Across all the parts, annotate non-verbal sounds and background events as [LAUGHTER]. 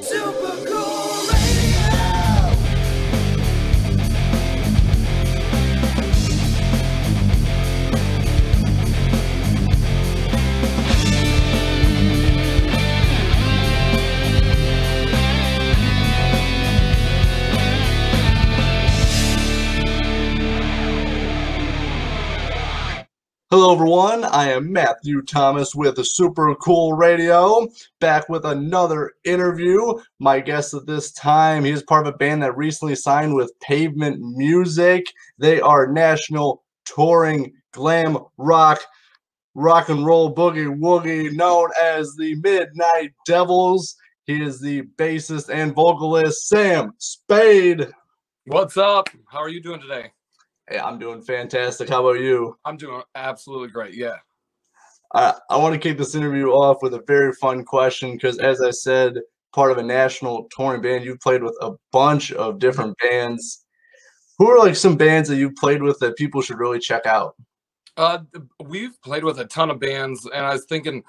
Super cool Hello, everyone. I am Matthew Thomas with Super Cool Radio, back with another interview. My guest at this time, he is part of a band that recently signed with Pavement Music. They are national touring glam rock, rock and roll boogie woogie, known as the Midnight Devils. He is the bassist and vocalist, Sam Spade. What's up? How are you doing today? Hey, I'm doing fantastic. How about you? I'm doing absolutely great. Yeah. I, I want to kick this interview off with a very fun question because, as I said, part of a national touring band, you've played with a bunch of different bands. Who are like some bands that you've played with that people should really check out? Uh, we've played with a ton of bands, and I was thinking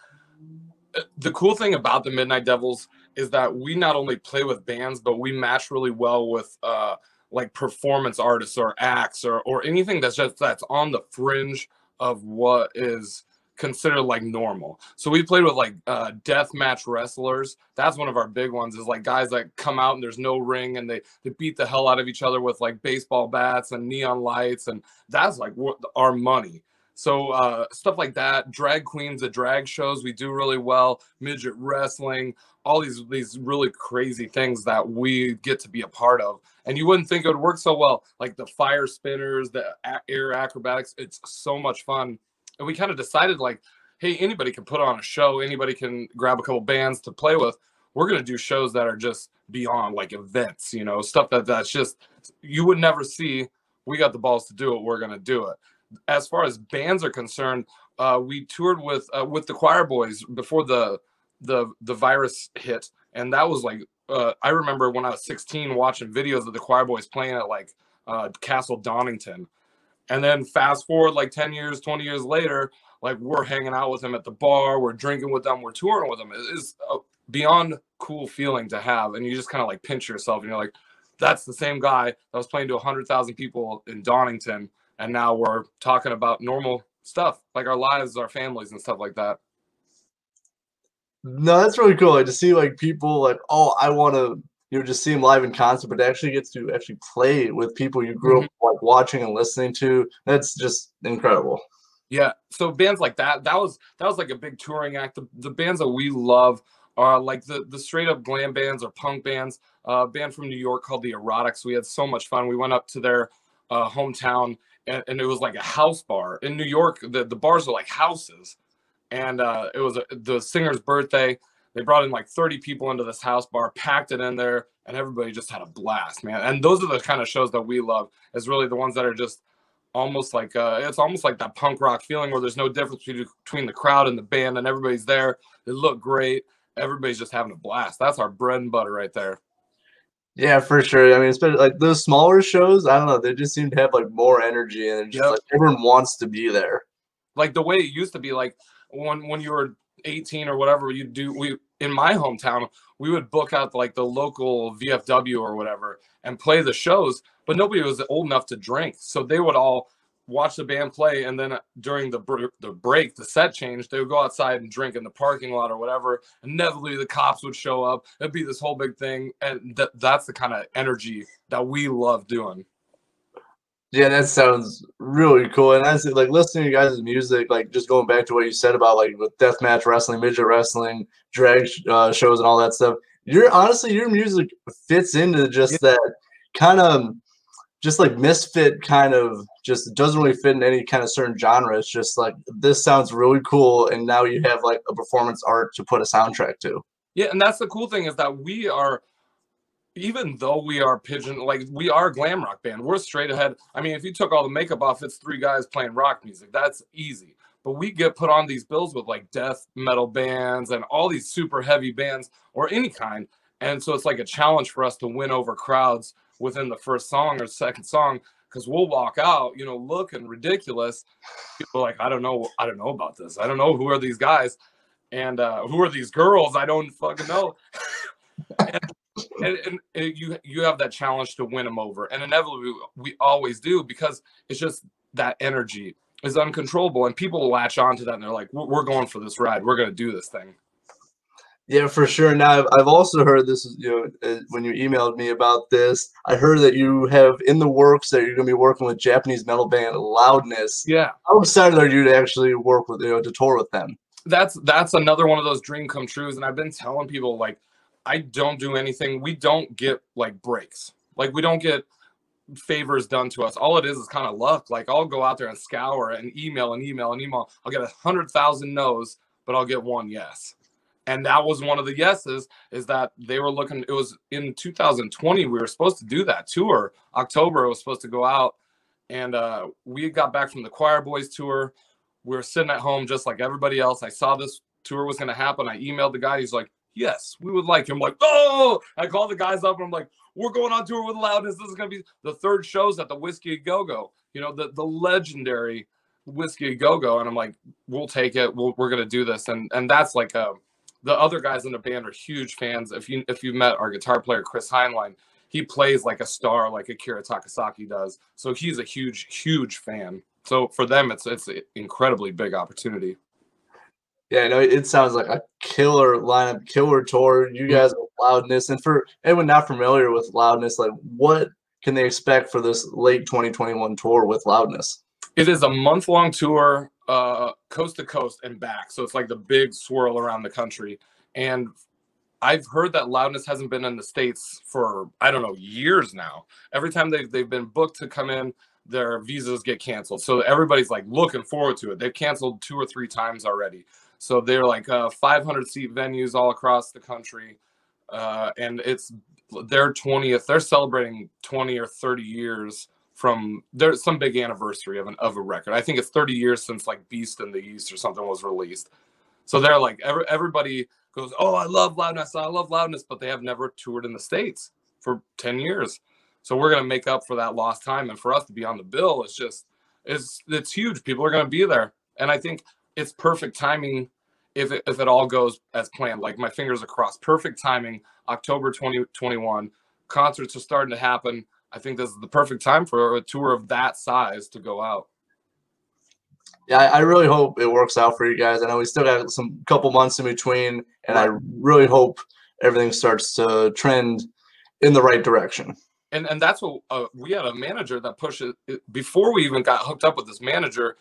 uh, the cool thing about the Midnight Devils is that we not only play with bands, but we match really well with uh, like performance artists or acts or or anything that's just that's on the fringe of what is considered like normal. So we played with like uh death match wrestlers. That's one of our big ones is like guys that come out and there's no ring and they they beat the hell out of each other with like baseball bats and neon lights and that's like what our money. So uh stuff like that, drag queens at drag shows we do really well, midget wrestling, all these these really crazy things that we get to be a part of. And you wouldn't think it would work so well like the fire spinners the air acrobatics it's so much fun. And we kind of decided like hey anybody can put on a show anybody can grab a couple bands to play with. We're to do shows that are just beyond like events you know stuff that that's just you would never see we got the balls to do it we're to do it as far as bands are concerned uh, we toured with uh, with the choir boys before the the the virus hit. And that was like uh, i remember when i was 16 watching videos of the choir boys playing at like uh, castle donington. And then fast forward like 10 years 20 years later like we're hanging out with them at the bar we're drinking with them we're touring with them. It's a beyond cool feeling to have. And you just kind of like pinch yourself and you're like that's the same guy that was playing to 100000 people in donington and now we're talking about normal stuff like our lives our families and stuff like that No, that's really cool. Like to see like people like, oh, I want to, you know, just see them live in concert, but to actually get to actually play with people you grew up like watching and listening to. That's just incredible. Yeah. So bands like that, that was that was like a big touring act. The, the bands that we love are like the the straight up glam bands or punk bands. Uh, a band from New York called the Erotics. We had so much fun. We went up to their uh, hometown and, and it was like a house bar in New York. The the bars are like houses, and uh, it was a, the singer's birthday. They brought in like 30 people into this house bar, packed it in there, and everybody just had a blast, man. And those are the kind of shows that we love. Is really the ones that are just almost like uh, it's almost like that punk rock feeling where there's no difference between between the crowd and the band, and everybody's there. They look great. Everybody's just having a blast. That's our bread and butter right there. Yeah, for sure. I mean, especially like those smaller shows, I don't know, they just seem to have like more energy and just Yep. like everyone wants to be there. like the way it used to be like when when you were 18 or whatever you do we in my hometown we would book out like the local vfw or whatever and play the shows but nobody was old enough to drink so they would all watch the band play and then uh, during the br- the break the set change they would go outside and drink in the parking lot or whatever and inevitably the cops would show up it'd be this whole big thing and that that's the kind of energy that we love doing Yeah, that sounds really cool. And honestly, like listening to you guys' music, like just going back to what you said about like with deathmatch wrestling, midget wrestling, drag sh- uh, shows, and all that stuff. Your honestly, your music fits into just that kind of, just like misfit kind of, just doesn't really fit in any kind of certain genre. It's just like this sounds really cool, and now you have like a performance art to put a soundtrack to. Yeah, and that's the cool thing is that we are, even though we are pigeon, like we are glam rock band. We're straight ahead. I mean, if you took all the makeup off, it's three guys playing rock music. That's easy. But we get put on these bills with like death metal bands and all these super heavy bands or any kind. And so it's like a challenge for us to win over crowds within the first song or second song because we'll walk out, you know, looking ridiculous. People like, I don't know, I don't know about this. I don't know who are these guys and uh, who are these girls? I don't fucking know. and, [LAUGHS] and, and, and you you have that challenge to win them over, and inevitably we always do because it's just that energy is uncontrollable, and people latch onto that, and they're like, "We're we're going for this ride. We're going to do this thing." Yeah, for sure. Now, I've, I've also heard this, you know, uh, when you emailed me about this, I heard that you have in the works that you're going to be working with Japanese metal band Loudness. Yeah, How excited are you to actually work with, you know, to tour with them? that's that's another one of those dream come trues, and I've been telling people like, I don't do anything. We don't get like breaks. Like we don't get favors done to us. All it is is kind of luck. Like I'll go out there and scour and email and email and email. I'll get a hundred thousand no's, but I'll get one yes. And that was one of the yeses is that they were looking. It was in 2020. We were supposed to do that tour. October it was supposed to go out, and uh, we got back from the Choir Boys tour. We were sitting at home just like everybody else. I saw this tour was going to happen. I emailed the guy. He's like, "Yes, we would like him." I'm like, oh! I called the guys up and I'm like, "We're going on tour with Loudness. This is going to be the third shows at the Whiskey Go Go. You know, the the legendary Whiskey Go Go." And I'm like, "We'll take it. We'll, we're going to do this." And and that's like a the other guys in the band are huge fans. If you if you've met our guitar player Chris Heinlein, he plays like a star, like Akira Takasaki does. So he's a huge, huge fan. So for them, it's it's an incredibly big opportunity. Yeah, no, it sounds like a killer lineup, killer tour. You mm-hmm. guys with Loudness. And for anyone not familiar with Loudness, like what can they expect for this late 2021 tour with Loudness? It is a month long tour, uh, coast to coast and back. So it's like the big swirl around the country. And I've heard that Loudness hasn't been in the States for, I don't know, years now. Every time they've, they've been booked to come in, their visas get canceled. So everybody's like looking forward to it. They've canceled two or three times already. So they're like uh, 500 seat venues all across the country. Uh, and it's their 20th, they're celebrating 20 or 30 years from there's some big anniversary of an of a record. I think it's 30 years since like Beast in the East or something was released. So they're like every, everybody goes, "Oh, I love loudness. I love loudness," but they have never toured in the states for 10 years. So we're going to make up for that lost time and for us to be on the bill it's just it's it's huge. People are going to be there. And I think it's perfect timing if it, if it all goes as planned. Like my fingers are crossed. Perfect timing. October 2021. Concerts are starting to happen. I think this is the perfect time for a tour of that size to go out. Yeah, I, really hope it works out for you guys. I know we still got some couple months in between, and I really hope everything starts to trend in the right direction. and and that's what uh, we had a manager that pushes it, before we even got hooked up with this manager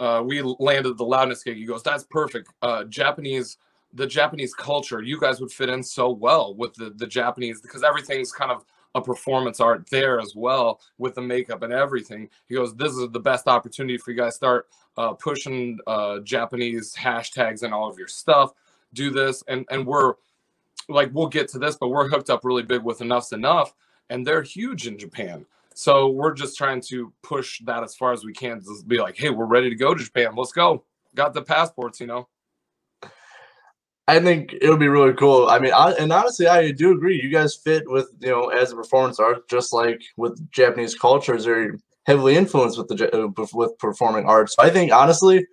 uh, we landed the loudness gig he goes that's perfect uh, japanese the japanese culture you guys would fit in so well with the the japanese because everything's kind of a performance art there as well with the makeup and everything he goes this is the best opportunity for you guys to start uh, pushing uh, japanese hashtags and all of your stuff do this and and we're like we'll get to this but we're hooked up really big with Enuff Z'Nuff and they're huge in Japan. So we're just trying to push that as far as we can to be like, hey, we're ready to go to Japan. Let's go. Got the passports, you know. I think it would be really cool. I mean, I, and honestly, I do agree. You guys fit with you know as a performance art, just like with Japanese cultures, they're heavily influenced with the uh, with performing arts. So I think honestly,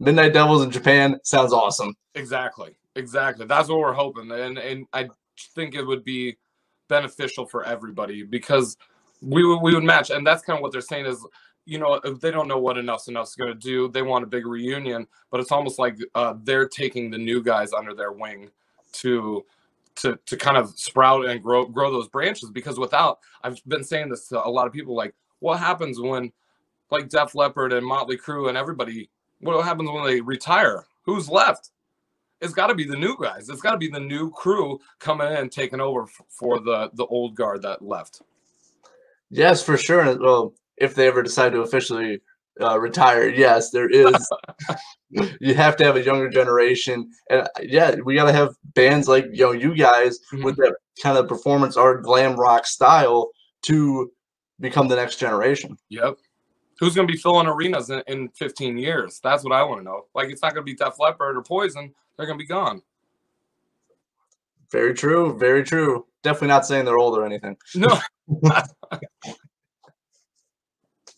Midnight Devils in Japan sounds awesome. Exactly. Exactly. That's what we're hoping. And and I think it would be beneficial for everybody because we we would match. And that's kind of what they're saying is, you know, they don't know what Enuff Z'Nuff's gonna do, they want a big reunion, but it's almost like uh, they're taking the new guys under their wing to to to kind of sprout and grow grow those branches because without I've been saying this to a lot of people like what happens when like Def Leppard and Motley Crue and everybody what happens when they retire? Who's left? It's got to be the new guys. It's got to be the new crew coming in and taking over for the the old guard that left. Yes, for sure. Well, if they ever decide to officially uh, retire, yes, there is. [LAUGHS] you have to have a younger generation, and uh, yeah, we got to have bands like you know you guys with that kind of performance art, glam rock style to become the next generation. yep who's going to be filling arenas in, in 15 years that's what i want to know like it's not going to be Def Leppard or poison they're going to be gone Very true. Very true. Definitely not saying they're old or anything. no [LAUGHS] [LAUGHS]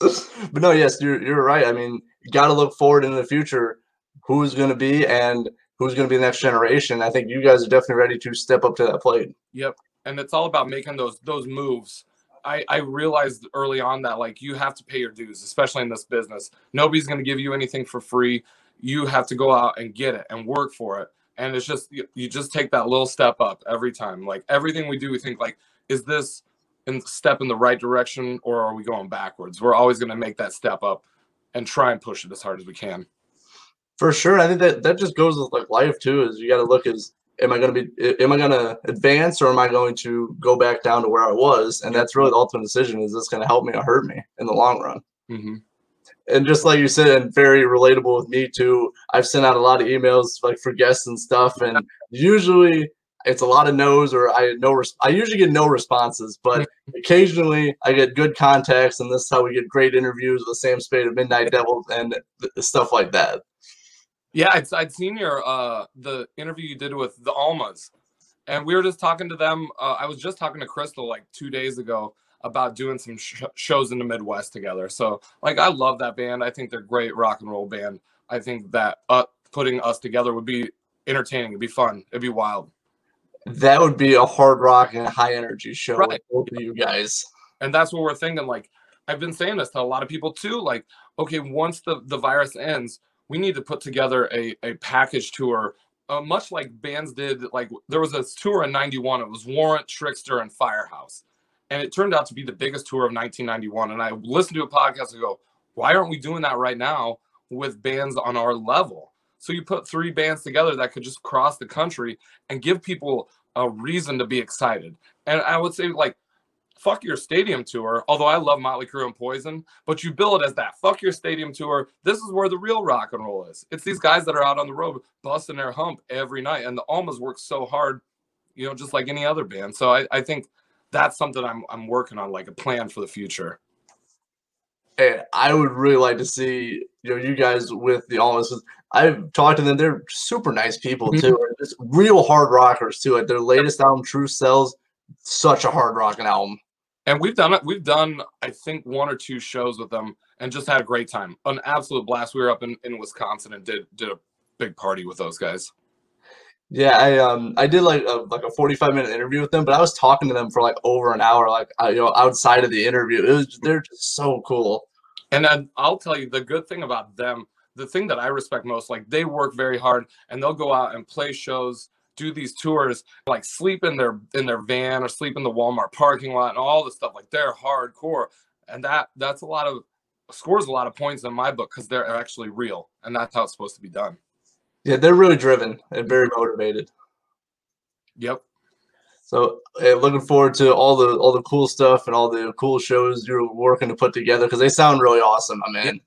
[LAUGHS] but no, yes, you're you're right. I mean, you got to look forward in the future. Who's going to be, and who's going to be the next generation. I think you guys are definitely ready to step up to that plate. Yep. And it's all about making those those moves. I, I realized early on that like you have to pay your dues, especially in this business. Nobody's going to give you anything for free. You have to go out and get it and work for it. And it's just you, you just take that little step up every time. Like everything we do, we think like, is this in step in the right direction or are we going backwards? We're always going to make that step up and try and push it as hard as we can. For sure, I think that that just goes with like life too. Is you got to look as am I going to be am I going to advance or am I going to go back down to where I was? And that's really the ultimate decision. Is this going to help me or hurt me in the long run? Mm-hmm. And just like you said, and very relatable with me too. I've sent out a lot of emails like for guests and stuff, and usually it's a lot of no's or I no res- I usually get no responses, but occasionally I get good contacts, and this is how we get great interviews with the Sam Spade of Midnight Devils and th- stuff like that. Yeah, I'd, I'd seen your uh the interview you did with the Almas, and we were just talking to them. Uh, I was just talking to Crystal like two days ago about doing some sh- shows in the Midwest together. So like, I love that band. I think they're great rock and roll band. I think that uh, putting us together would be entertaining. It'd be fun. It'd be wild. That would be a hard rock and high energy show Right. with both of you guys. and that's what we're thinking like i've been saying this to a lot of people too like okay once the the virus ends we need to put together a, a package tour uh, much like bands did like there was a tour in 91 it was warrant Trixter and firehouse and it turned out to be the biggest tour of 1991 and i listened to a podcast and go why aren't we doing that right now with bands on our level so you put three bands together that could just cross the country and give people a reason to be excited and i would say like fuck your stadium tour. Although I love Motley Crue and Poison, but you bill it as that. Fuck your stadium tour. This is where the real rock and roll is. It's these guys that are out on the road busting their hump every night, and the Almas work so hard, you know, just like any other band. So I, I think that's something I'm I'm working on, like a plan for the future. And I would really like to see you know you guys with the Almas. I've talked to them; they're super nice people Mhm. too. Just real hard rockers too. Like their latest album, True Cells, such a hard rocking album. And we've done it. We've done, I think, one or two shows with them, and just had a great time. An absolute blast. We were up in, in Wisconsin and did did a big party with those guys. Yeah, I um I did like a like a 45 minute interview with them, but I was talking to them for like over an hour, like you know, outside of the interview. It was they're just so cool. And then I'll tell you the good thing about them, the thing that I respect most, like they work very hard and they'll go out and play shows, do these tours, like sleep in their in their van or sleep in the Walmart parking lot and all this stuff. Like they're hardcore. And that that's a lot of scores a lot of points in my book because they're actually real. And that's how it's supposed to be done. Yeah, they're really driven and very motivated. Yep. So uh, looking forward to all the all the cool stuff and all the cool shows you're working to put together because they sound really awesome, my man.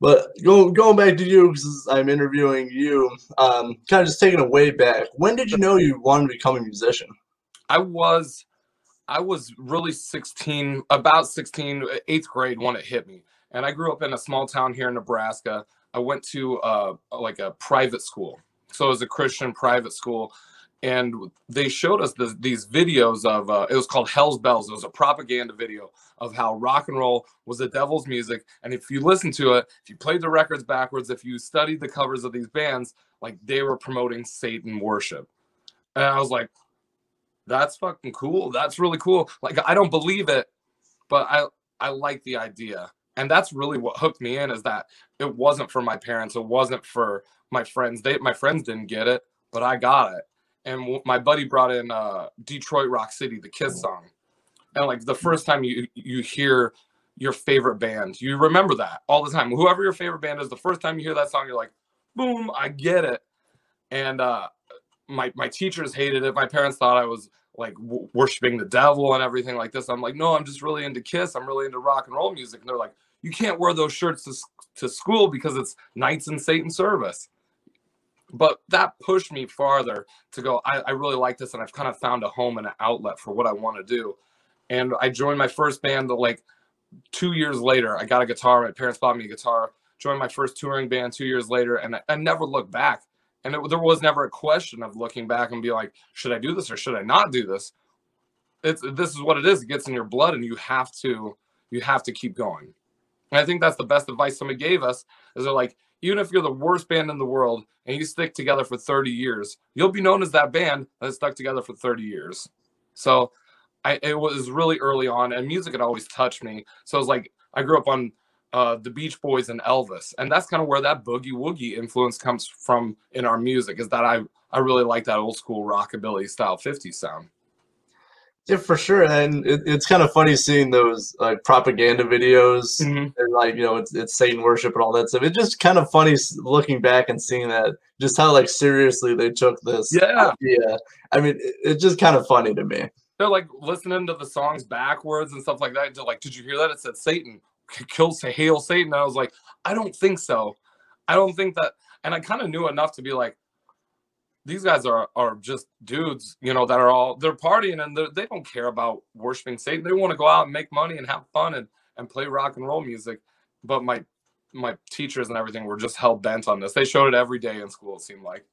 But going going back to you because I'm interviewing you, um, kind of just taking it way back. When did you know you wanted to become a musician? I was I was really 16, about 16, eighth grade when it hit me. And I grew up in a small town here in Nebraska. I went to uh, like a private school. So it was a Christian private school. And they showed us this, these videos of, uh, it was called Hell's Bells. It was a propaganda video of how rock and roll was the devil's music. And if you listen to it, if you played the records backwards, if you studied the covers of these bands, like they were promoting Satan worship. And I was like, that's fucking cool. That's really cool. Like I don't believe it, but I I like the idea. And that's really what hooked me in is that it wasn't for my parents, it wasn't for my friends. They my friends didn't get it, but I got it. And my buddy brought in uh Detroit Rock City, the Kiss song. And like the first time you you hear your favorite band, you remember that all the time. Whoever your favorite band is, the first time you hear that song, you're like, boom, I get it. And uh my my teachers hated it. My parents thought I was like w- worshiping the devil and everything like this. I'm like, no, I'm just really into Kiss. I'm really into rock and roll music. And they're like, you can't wear those shirts to, to school because it's Knights in Satan service. But that pushed me farther to go. I, I really like this, and I've kind of found a home and an outlet for what I want to do. And I joined my first band like two years later. I got a guitar. My parents bought me a guitar. Joined my first touring band two years later, and I, I never looked back and it, there was never a question of looking back and be like should i do this or should i not do this it's this is what it is it gets in your blood and you have to you have to keep going and i think that's the best advice somebody gave us is they're like even if you're the worst band in the world and you stick together for 30 years, you'll be known as that band that stuck together for 30 years. So I it was really early on and music had always touched me. So it was like I grew up on uh, the Beach Boys and Elvis, and that's kind of where that boogie woogie influence comes from in our music. Is that I I really like that old school rockabilly style 50s sound. Yeah, for sure. And it, it's kind of funny seeing those like propaganda videos Mhm. and like you know it's, it's Satan worship and all that stuff. It's just kind of funny looking back and seeing that just how like seriously they took this. Yeah. Yeah. I mean, it, it's just kind of funny to me. They're like listening to the songs backwards and stuff like that. They're like, did you hear that? It said Satan, kill, say hail Satan. And I was like, I don't think so. I don't think that. And I kind of knew enough to be like, these guys are are just dudes, you know, that are all they're partying and they're, they don't care about worshiping Satan. They want to go out and make money and have fun and and play rock and roll music. But my my teachers and everything were just hell bent on this. They showed it every day in school. It seemed like.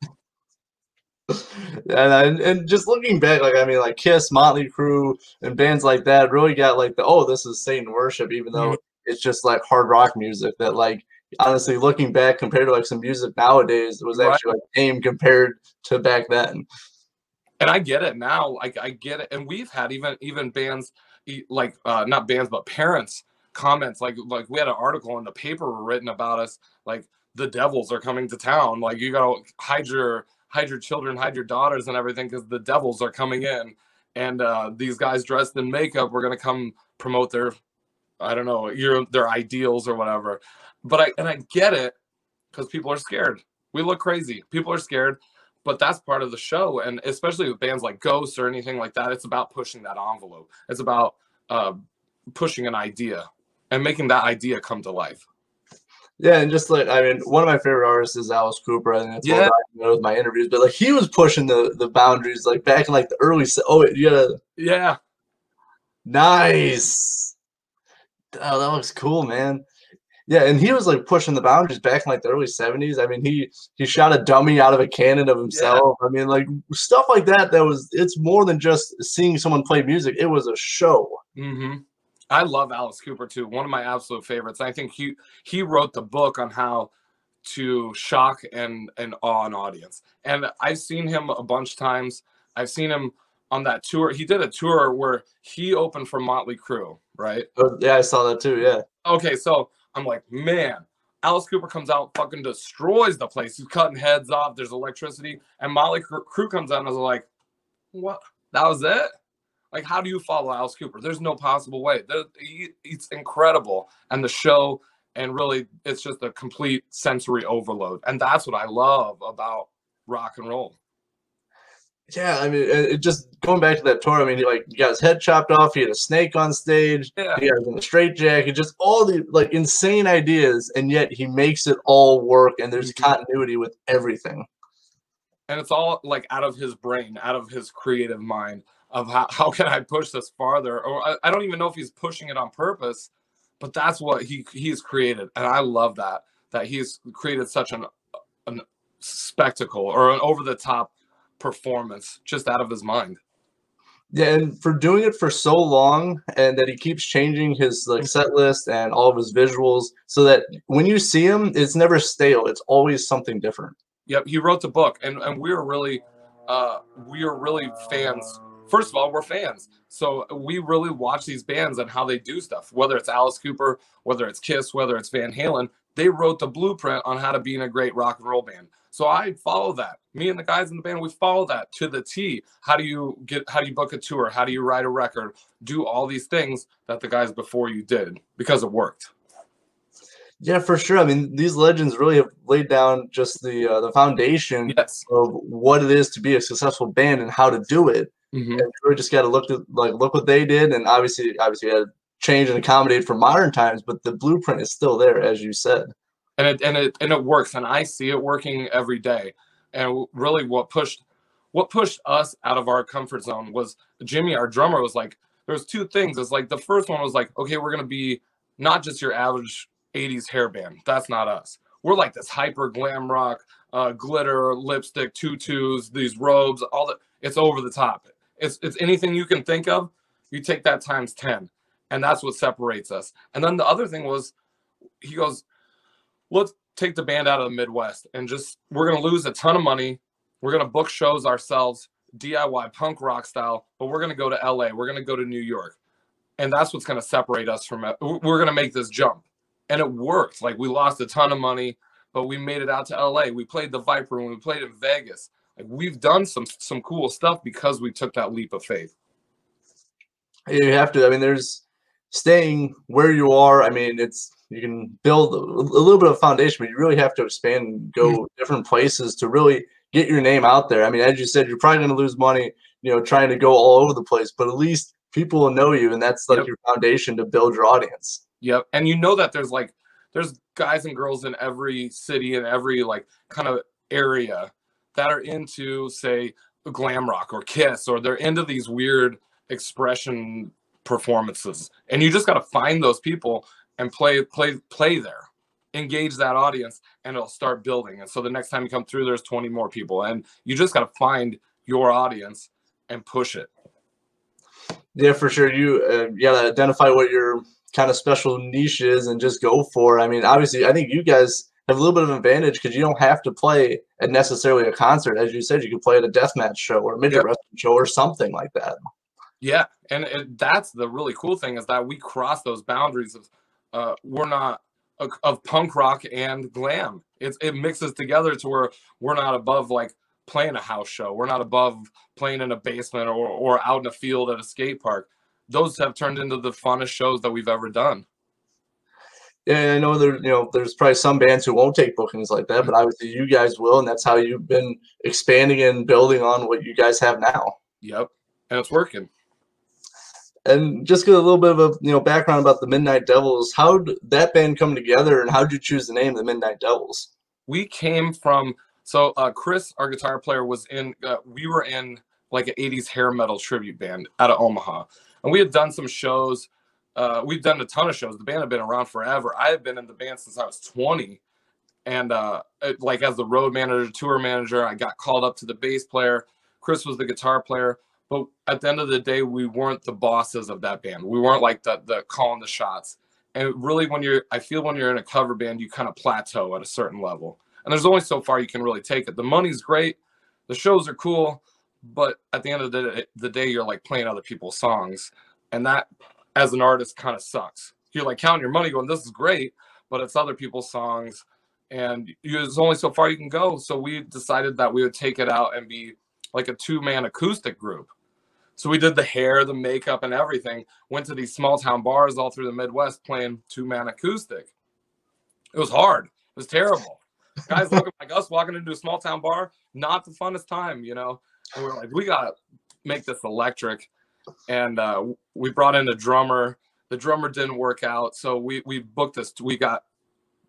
and, and and just looking back, like I mean, like Kiss, Motley Crue, and bands like that really got like the oh, this is Satan worship, even though mm-hmm. it's just like hard rock music that like honestly looking back compared to like some music nowadays it was Right. actually like tame compared to back then. and I get it now. Like I get it, and we've had even even bands like uh, not bands but parents comments like like we had an article in the paper written about us like the devils are coming to town. Like you gotta hide your hide your children, hide your daughters, and everything because the devils are coming in, and uh, these guys dressed in makeup were gonna come promote their I don't know your their ideals or whatever. But I and I get it because people are scared. We look crazy. People are scared but that's part of the show and especially with bands like ghost or anything like that it's about pushing that envelope it's about uh, pushing an idea and making that idea come to life Yeah, and just like I mean, one of my favorite artists is Alice Cooper, and it's well Yeah. documented with my interviews. But like he was pushing the the boundaries, like back in like the early. Oh, you gotta yeah nice. Oh, that looks cool, man. Yeah, and he was like pushing the boundaries back in like the early seventies. I mean, he he shot a dummy out of a cannon of himself. I mean, like stuff like that. That was it's more than just seeing someone play music. It was a show. hmm i love alice cooper too one of my absolute favorites i think he he wrote the book on how to shock and and awe an audience and i've seen him a bunch of times i've seen him on that tour he did a tour where he opened for motley crue right Oh, yeah, I saw that too. Yeah. Okay, so I'm like, man, Alice Cooper comes out, fucking destroys the place. He's cutting heads off. There's electricity, and Motley Cr- Crue comes out and is like, what? That was it? Like, how do you follow Alice Cooper? There's no possible way. It's incredible, and the show, and really, it's just a complete sensory overload, and that's what I love about rock and roll. Yeah, I mean, it, just going back to that tour. I mean, he, like he got his head chopped off. He had a snake on stage. Yeah. He in a straight jacket. Just all the like insane ideas, and yet he makes it all work. And there's Mhm. continuity with everything. and it's all like out of his brain out of his creative mind of how, how can i push this farther or I, I don't even know if he's pushing it on purpose but that's what he he's created and i love that that he's created such an an spectacle or an over the top performance just out of his mind Yeah, and for doing it for so long, and that he keeps changing his like set list and all of his visuals, so that when you see him, it's never stale. It's always something different. Yep, he wrote the book, and and we are really, uh, we are really fans. First of all, we're fans, so we really watch these bands and how they do stuff. Whether it's Alice Cooper, whether it's Kiss, whether it's Van Halen, they wrote the blueprint on how to be in a great rock and roll band. So I follow that. Me and the guys in the band, we follow that to the T. How do you get? How do you book a tour? How do you write a record? Do all these things that the guys before you did because it worked. Yeah, for sure. I mean, these legends really have laid down just the uh, the foundation Yes. of what it is to be a successful band and how to do it. Mhm. And really just got to look at like look what they did, and obviously, obviously, had to change and accommodate for modern times. But the blueprint is still there, as you said. And it and it and it works and i see it working every day. And really what pushed what pushed us out of our comfort zone was jimmy our drummer was like there's two things. It's like the first one was like okay we're gonna be not just your average 80s hair band that's not us. We're like this hyper glam rock uh, glitter lipstick tutus these robes all that it's over the top. It's it's anything you can think of you take that times 10 and that's what separates us. And then the other thing was he goes let's take the band out of the Midwest and just we're gonna lose a ton of money. We're gonna book shows ourselves, DIY punk rock style, but we're gonna go to LA. We're gonna go to New York, and that's what's gonna separate us from. Uh, we're gonna make this jump, and it worked. Like we lost a ton of money, but we made it out to LA. We played the Viper Room. We played in Vegas. Like we've done some some cool stuff because we took that leap of faith. you have to i mean there's staying where you are i mean it's you can build a a little bit of foundation but you really have to expand and go hmm. different places to really get your name out there i mean as you said you're probably going to lose money you know trying to go all over the place but at least people will know you and that's like Yep. your foundation to build your audience Yep. And you know that there's like there's guys and girls in every city and every like kind of area that are into say glam rock or kiss or they're into these weird expression performances. And you just got to find those people and play play play there. Engage that audience and it'll start building. And so the next time you come through there's 20 more people and you just got to find your audience and push it. yeah for sure you uh, you gotta identify what your kind of special niche is and just go for it i mean obviously i think you guys have a little bit of an advantage because you don't have to play at necessarily a concert as you said you can play at a deathmatch show or a midget Yep. wrestling show or something like that Yeah, and it, that's the really cool thing is that we cross those boundaries of uh, we're not of, of punk rock and glam. It's it mixes together to where we're not above like playing a house show. We're not above playing in a basement or or out in a field at a skate park. Those have turned into the funnest shows that we've ever done. Yeah, I know there. You know, there's probably some bands who won't take bookings like that, but obviously you guys will, and that's how you've been expanding and building on what you guys have now. Yep, and it's working. And just get a little bit of a you know background about the Midnight Devils. How did that band come together, and how did you choose the name the Midnight Devils? we came from so uh chris our guitar player was in uh, we were in like an 80s hair metal tribute band out of omaha. And we had done some shows uh we've done a ton of shows. The band had been around forever. I had been in the band since i was 20 and uh it- like as the road manager tour manager i got called up to the bass player. Chris was the guitar player but at the end of the day we weren't the bosses of that band. We weren't like the, the calling the shots. And really when you're i feel when you're in a cover band you kind of plateau at a certain level. And there's only so far you can really take it. The money's great the shows are cool but at the end of the day, the day you're like playing other people's songs. And that as an artist kind of sucks. You're like counting your money going this is great but it's other people's songs. And you, there's only so far you can go. So we decided that we would take it out and be like a two-man acoustic group so we did the hair, the makeup, and everything. Went to these small town bars all through the Midwest playing two man acoustic. It was hard. It was terrible. Guys looking like us walking into a small town bar, not the funnest time, you know. And we are like, we gotta make this electric. And uh, we brought in a drummer. The drummer didn't work out, so we we booked this. We got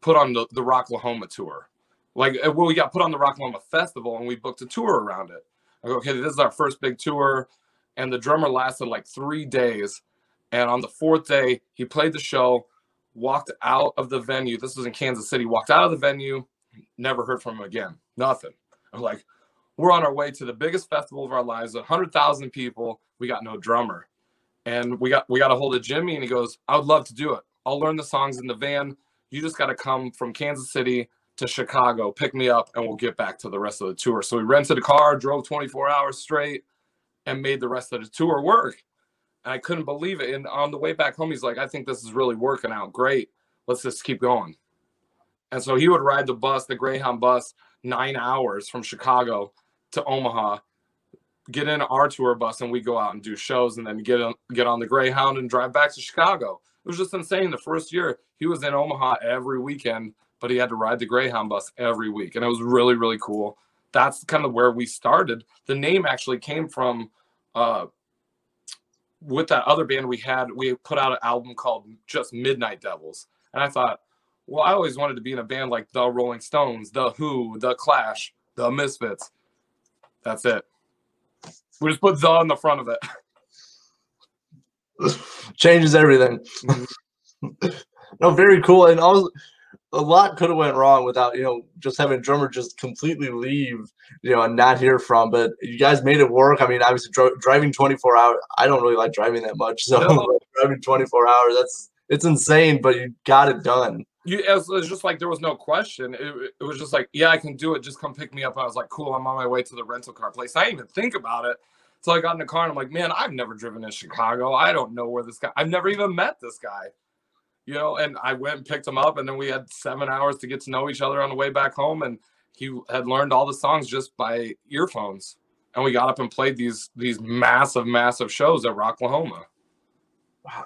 put on the the Rocklahoma tour. Like uh, well, we got put on the Rocklahoma Festival, and we booked a tour around it. Okay, this is our first big tour and the drummer lasted like three days. And on the fourth day, he played the show, walked out of the venue. This was in Kansas City. Walked out of the venue, never heard from him again. Nothing. I'm like, we're on our way to the biggest festival of our lives, a hundred thousand people. We got no drummer, and we got we got a hold of Jimmy, and he goes, I would love to do it. I'll learn the songs in the van. You just got to come from Kansas City to Chicago, pick me up, and we'll get back to the rest of the tour. So we rented a car, drove 24 hours straight and made the rest of the tour work. And I couldn't believe it. And on the way back home, he's like, I think this is really working out great. Let's just keep going. And so he would ride the bus, the Greyhound bus, nine hours from Chicago to Omaha, get in our tour bus, and we go out and do shows, and then get on, get on the Greyhound and drive back to Chicago. It was just insane. The first year, he was in Omaha every weekend, but he had to ride the Greyhound bus every week, and it was really really cool. That's kind of where we started. The name actually came from uh, with that other band we had. We put out an album called just Midnight Devils, and I thought, well, I always wanted to be in a band like the Rolling Stones, the Who, the Clash, the Misfits. That's it. We just put the in the front of it. [LAUGHS] Changes everything. [LAUGHS] no, very cool. And also, a lot could have went wrong without you know just having drummer just completely leave, you know, and not hear from. But you guys made it work. I mean, obviously dri- driving 24 hours. I don't really like driving that much, so No. [LAUGHS] driving 24 hours. That's it's insane, but you got it done. you it was, it was just like there was no question. It, it was just like, yeah, I can do it. Just come pick me up. And I was like, cool. I'm on my way to the rental car place. I didn't even think about it. So I got in the car and I'm like, man, I've never driven in Chicago. I don't know where this guy. I've never even met this guy. You know, and I went and picked him up, and then we had seven hours to get to know each other on the way back home. And he had learned all the songs just by earphones. And we got up and played these these massive, massive shows at Rocklahoma.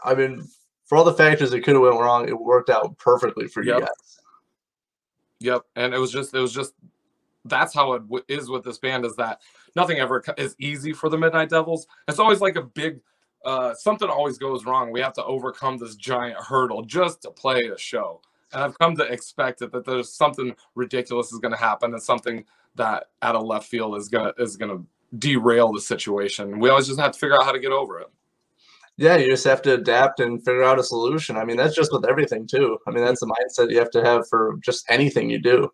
I mean, for all the factors that could have went wrong, it worked out perfectly for you Yep. guys. Yep, and it was just it was just that's how it w- is with this band is that nothing ever is easy for the Midnight Devils. It's always like a big uh something always goes wrong. We have to overcome this giant hurdle just to play a show. And I've come to expect it that there's something ridiculous is going to happen and something that out of left field is going to is going to derail the situation. We always just have to figure out how to get over it. Yeah, you just have to adapt and figure out a solution. I mean, that's just with everything too. I mean, that's the mindset you have to have for just anything you do.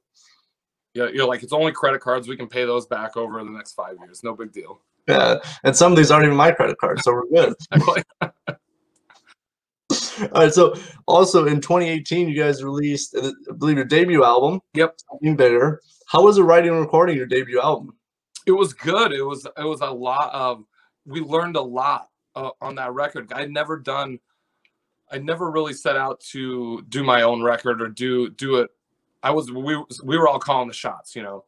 Yeah, you're like it's only credit cards. We can pay those back over the next five years. No big deal. [LAUGHS] Yeah, and some of these aren't even my credit cards, so we're good. [LAUGHS] [LAUGHS] All right, so also in 2018, you guys released, uh, I believe, your debut album. Yep. Something bigger. How was it writing and recording your debut album? it was good. It was it was a lot of we learned a lot uh, on that record. I'd never done I never really set out to do my own record or do do it. I was we we were all calling the shots, you know.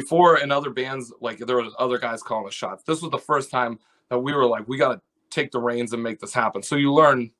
Before in other bands like there was other guys calling the shots. This was the first time that we were like we got to take the reins and make this happen. So you learn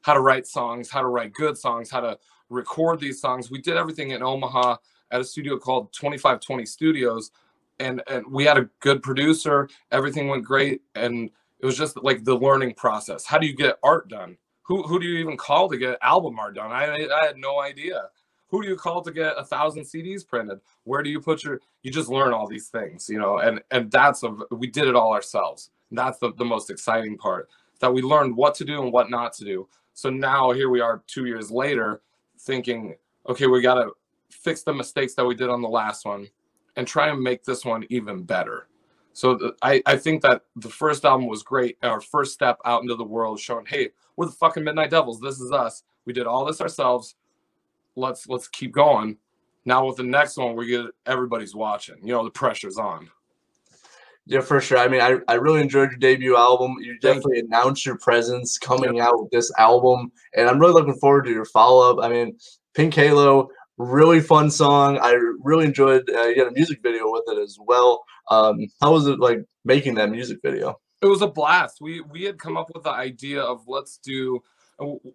how to write songs, how to write good songs, how to record these songs. We did everything in Omaha at a studio called 2520 Studios and and we had a good producer everything went great and it was just like the learning process how do you get art done who who do you even call to get album art done i i had no idea who do you call to get a thousand cds printed where do you put your you just learn all these things you know and and that's a we did it all ourselves that's the, the most exciting part that we learned what to do and what not to do so now here we are two years later thinking okay we got to fix the mistakes that we did on the last one and try and make this one even better. So th- I, I think that the first album was great. Our first step out into the world, showing, hey, we're the fucking Midnight Devils. This is us. We did all this ourselves. Let's let's keep going. Now with the next one, we get everybody's watching. You know, the pressure's on. Yeah, for sure. I mean, I, I really enjoyed your debut album. You definitely announced your presence coming out with this album, and I'm really looking forward to your follow up. I mean, Pink Halo, really fun song. I really enjoyed. Uh, you had a music video with it as well. Um, how was it like making that music video? it was a blast. We we had come up with the idea of let's do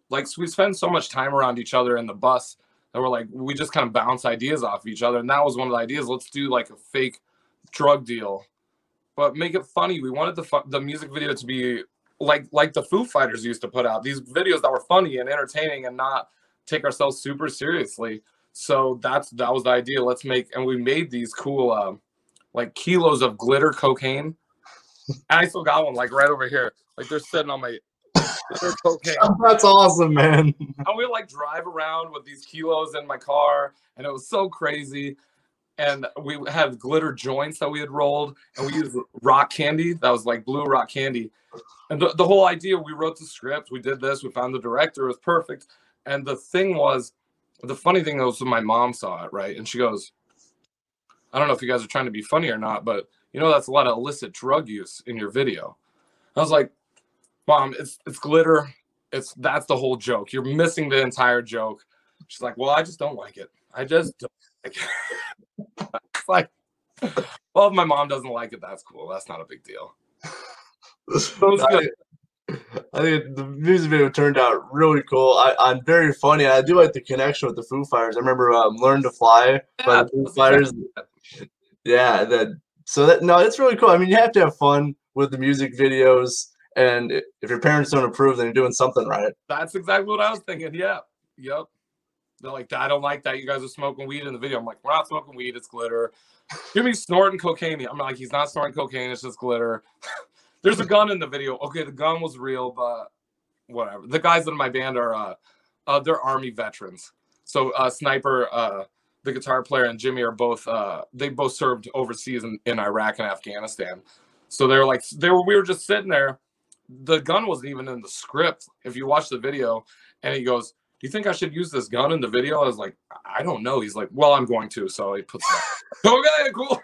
like we spend so much time around each other in the bus that we're like we just kind of bounce ideas off each other, and that was one of the ideas. Let's do like a fake drug deal, but make it funny. We wanted the fu- the music video to be like like the Foo Fighters used to put out these videos that were funny and entertaining and not take ourselves super seriously. So that's that was the idea. Let's make and we made these cool um, like kilos of glitter cocaine. And I still got one like right over here. Like they're sitting on my [LAUGHS] That's awesome, man. And we like drive around with these kilos in my car, and it was so crazy. And we had glitter joints that we had rolled, and we used rock candy that was like blue rock candy. And the, the whole idea, we wrote the script, we did this, we found the director, it was perfect. And the thing was, the funny thing was when my mom saw it, right? And she goes, I don't know if you guys are trying to be funny or not, but you know that's a lot of illicit drug use in your video. I was like, Mom, it's it's glitter. It's that's the whole joke. You're missing the entire joke. She's like, Well, I just don't like it. I just don't like it. [LAUGHS] it's like, well, if my mom doesn't like it, that's cool. That's not a big deal. So [LAUGHS] I, good. I think the music video turned out really cool. I, I'm very funny. I do like the connection with the Foo Fighters. I remember um, "Learn to Fly" by Yeah, the Foo Fighters. exactly Yeah, that. So that no, it's really cool. I mean, you have to have fun with the music videos, and if your parents don't approve, then you're doing something right. That's exactly what I was thinking. Yeah. Yep. They're like, I don't like that. You guys are smoking weed in the video. I'm like, we're not smoking weed. It's glitter. [LAUGHS] Me snorting cocaine. I'm like, he's not snorting cocaine. It's just glitter. [LAUGHS] There's a gun in the video. Okay, the gun was real, but whatever. The guys in my band are uh, uh they're army veterans. So uh Sniper, uh the guitar player and Jimmy are both uh they both served overseas in, in Iraq and Afghanistan. So they're like they were we were just sitting there. The gun wasn't even in the script. If you watch the video, and he goes, "Do you think I should use this gun in the video?" I was like, "I don't know." He's like, "Well, I'm going to." So he puts that. [LAUGHS] okay, cool.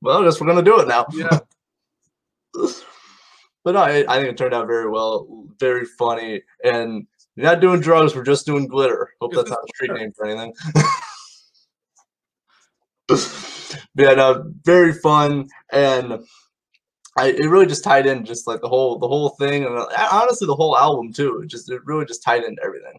Well, I guess we're gonna do it now. [LAUGHS] yeah, [LAUGHS] But no, I, I think it turned out very well, very funny, and you're not doing drugs. We're just doing glitter. Hope Is that's not a street name for anything. But yeah, no, very fun, and I it really just tied in, just like the whole the whole thing, and uh, honestly the whole album too. It just it really just tied into everything.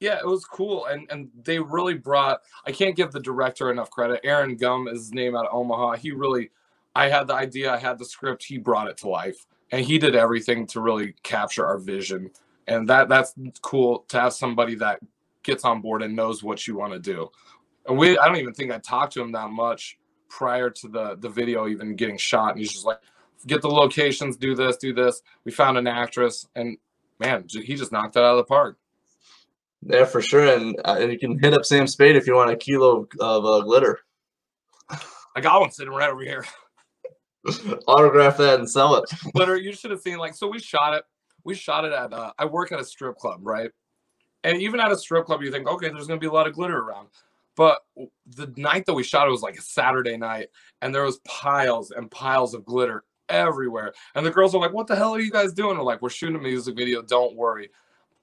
yeah, it was cool, and and they really brought. I can't give the director enough credit. Aaron Gum is his name out of Omaha. He really, I had the idea, I had the script, he brought it to life, and he did everything to really capture our vision, and that that's cool to have somebody that gets on board and knows what you want to do. And we, I don't even think I talked to him that much prior to the the video even getting shot, and he's just like, get the locations, do this, do this. We found an actress, and man, he just knocked it out of the park. Yeah, for sure, and uh, and you can hit up Sam Spade if you want a kilo of uh, glitter. I got one sitting right over here. [LAUGHS] Autograph that and sell it. [LAUGHS] Literally, you should have seen like so we shot it. We shot it at uh, I work at a strip club, right? And even at a strip club, you think, okay, there's gonna be a lot of glitter around. But the night that we shot it was like a Saturday night, and there was piles and piles of glitter everywhere. And the girls were like, "What the hell are you guys doing?" We're like, "We're shooting a music video. Don't worry."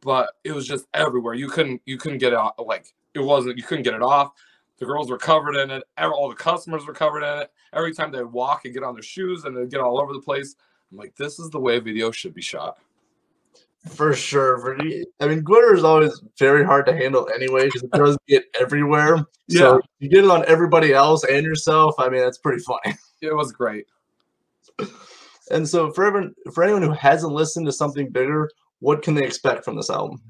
But it was just everywhere. You couldn't you couldn't get it off. Like it wasn't. You couldn't get it off. The girls were covered in it. All the customers were covered in it. Every time they'd walk and get on their shoes and they'd get all over the place. I'm like, this is the way video should be shot. For sure. For I mean, glitter is always very hard to handle anyway because it does get everywhere. So you get it on everybody else and yourself. I mean, that's pretty funny. It was great. [LAUGHS] And so for everyone, for anyone who hasn't listened to something bigger, what can they expect from this album?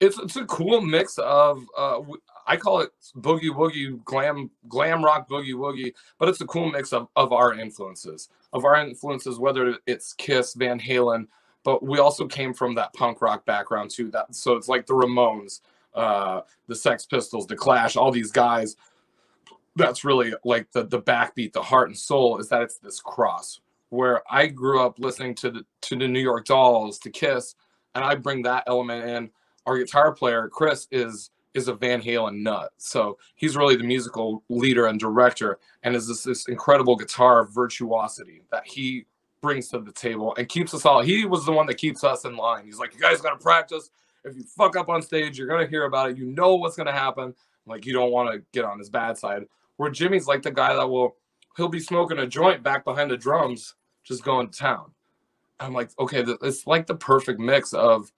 It's it's a cool mix of uh, I call it boogie woogie glam glam rock boogie woogie, but it's a cool mix of of our influences of our influences, whether it's Kiss, Van Halen, but we also came from that punk rock background too. That so it's like the Ramones, uh, the Sex Pistols, the Clash, all these guys. That's really like the the backbeat, the heart and soul is that it's this cross where I grew up listening to the to the New York Dolls, to Kiss, and I bring that element in our guitar player Chris is is a Van Halen nut. So he's really the musical leader and director, and is this, this incredible guitar virtuosity that he brings to the table and keeps us all. He was the one that keeps us in line. He's like, you guys got to practice. If you fuck up on stage, you're gonna hear about it. You know what's gonna happen. Like you don't want to get on his bad side. Where Jimmy's like the guy that will he'll be smoking a joint back behind the drums, just going to town. I'm like, okay, it's like the perfect mix of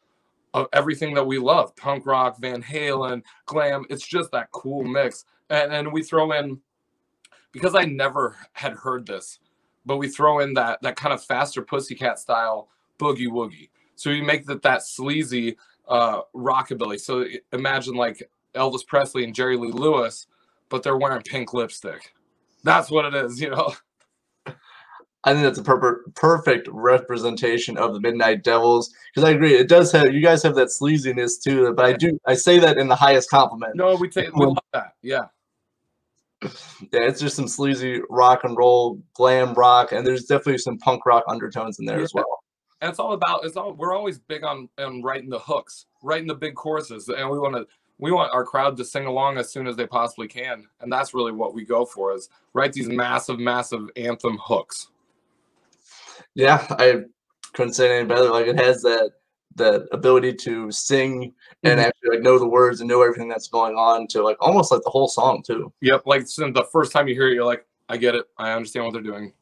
of everything that we love punk rock van halen glam. It's just that cool mix. And then we throw in because i never had heard this but we throw in that that kind of faster pussycat style boogie woogie. So you make that that sleazy uh rockabilly. So imagine like elvis presley and jerry lee lewis but they're wearing pink lipstick that's what it is you know I think that's a per- perfect representation of the Midnight Devils because I agree it does have you guys have that sleaziness too, but I do I say that in the highest compliment. no we take we love that yeah [CLEARS THROAT] Yeah, it's just some sleazy rock and roll, glam rock, and there's definitely some punk rock undertones in there as well. and it's all about it's all we're always big on on writing the hooks writing the big choruses and we want to we want our crowd to sing along as soon as they possibly can and that's really what we go for is write these massive massive anthem hooks Yeah, I couldn't say it any better. Like it has that that ability to sing and Mhm. actually like know the words and know everything that's going on to like almost like the whole song too. yep like since the first time you hear it you're like i get it i understand what they're doing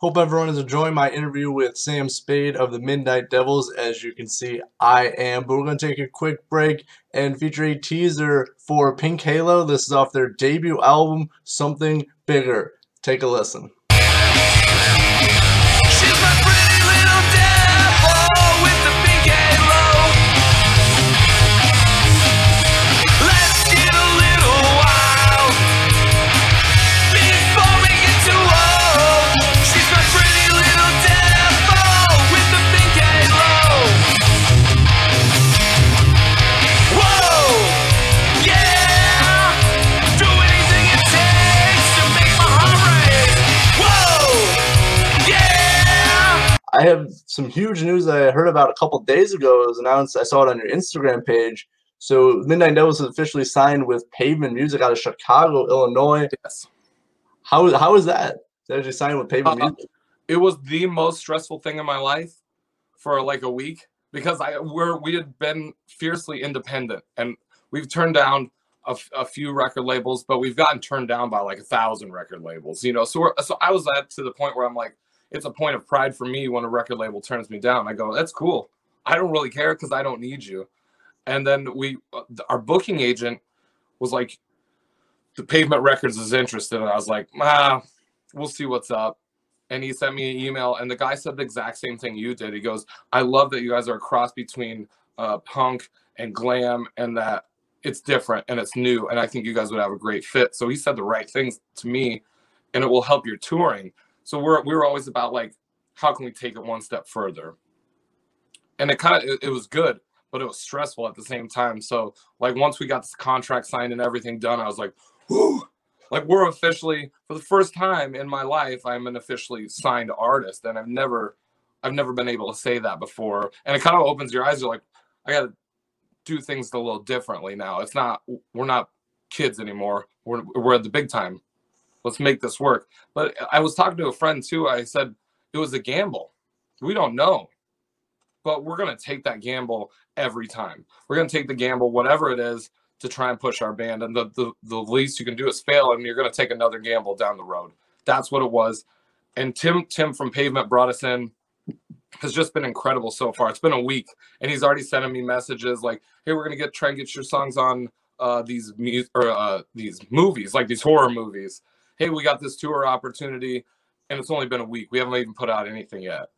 Hope everyone is enjoying my interview with Sam Spade of the Midnight Devils. As you can see, I am. But we're going to take a quick break and feature a teaser for Pink Halo. This is off their debut album, Something Bigger. Take a listen. I have some huge news that I heard about a couple days ago. It was announced. I saw it on your Instagram page. So Midnight Devils has officially signed with Pavement Music out of Chicago, Illinois. Yes. How how is that? Did you sign with Pavement Uh, Music? it was the most stressful thing in my life for like a week because I we're we had been fiercely independent and we've turned down a, f- a few record labels, but we've gotten turned down by like a thousand record labels. You know, so we're, so I was at to the point where I'm like, it's a point of pride for me when a record label turns me down. I go, that's cool. I don't really care because I don't need you. And then we, uh, our booking agent was like, the Pavement Records is interested, and I was like, ah, we'll see what's up and he sent me an email and the guy said the exact same thing you did he goes i love that you guys are a cross between uh, punk and glam and that it's different and it's new and i think you guys would have a great fit so he said the right things to me and it will help your touring so we're we were always about like how can we take it one step further? And it kind of it, it was good but it was stressful at the same time. So like once we got this contract signed and everything done i was like Whew, like we're officially for the first time in my life i'm an officially signed artist and i've never i've never been able to say that before. And it kind of opens your eyes you're like i gotta do things a little differently now. It's not we're not kids anymore. We're, we're at the big time let's make this work. But i was talking to a friend too i said it was a gamble. We don't know. But we're going to take that gamble every time. We're going to take the gamble whatever it is to try and push our band. And the, the the least you can do is fail and you're going to take another gamble down the road. That's what it was. And tim tim from pavement brought us in. Has just been incredible so far. It's been a week and he's already sending me messages like hey we're to get try and get your songs on uh these mu- or uh these movies like these horror movies hey we got this tour opportunity and it's only been a week we haven't even put out anything yet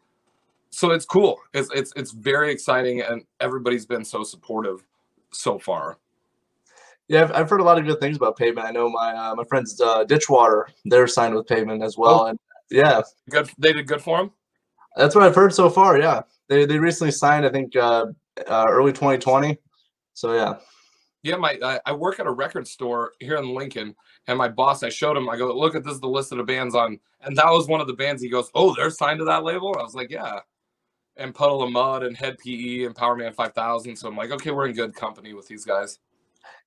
so it's cool it's it's it's very exciting and everybody's been so supportive so far Yeah, I've, I've heard a lot of good things about Pavement. I know my uh, my friends uh, Ditchwater, they're signed with Pavement as well, Oh. and yeah, good they did good for him that's what I've heard so far. Yeah, they they recently signed, I think, uh, uh, early 2020. So yeah, Yeah, my I, I work at a record store here in Lincoln, and my boss, I showed him. I go, look at this, the list of the bands on, and that was one of the bands. He goes, oh, they're signed to that label. I was like, yeah, and Puddle of Mudd and Hed PE and Powerman 5000. So I'm like, okay, we're in good company with these guys.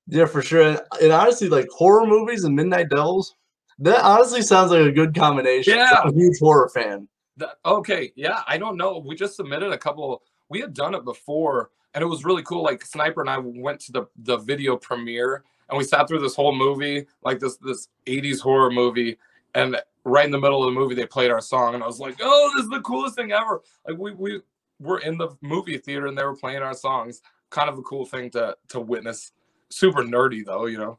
yeah, for sure. And, honestly, like horror movies and Midnight Devils, that honestly sounds like a good combination. 'cause I'm a huge horror fan. That, okay, yeah, I don't know. We just submitted a couple. We had done it before, and it was really cool. Like Sniper and I went to the the video premiere, and we sat through this whole movie, like this this '80s horror movie, and right in the middle of the movie, they played our song, and I was like, "Oh, this is the coolest thing ever!" Like we we were in the movie theater, and they were playing our songs. Kind of a cool thing to to witness. Super nerdy though, you know.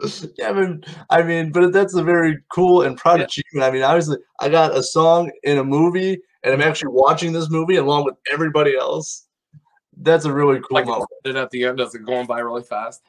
[LAUGHS] yeah, I mean, I mean, but that's a very cool and proud Yeah. achievement. I mean, obviously, I got a song in a movie, and I'm actually watching this movie along with everybody else. That's a really cool Like moment. it at the end as it going by really fast.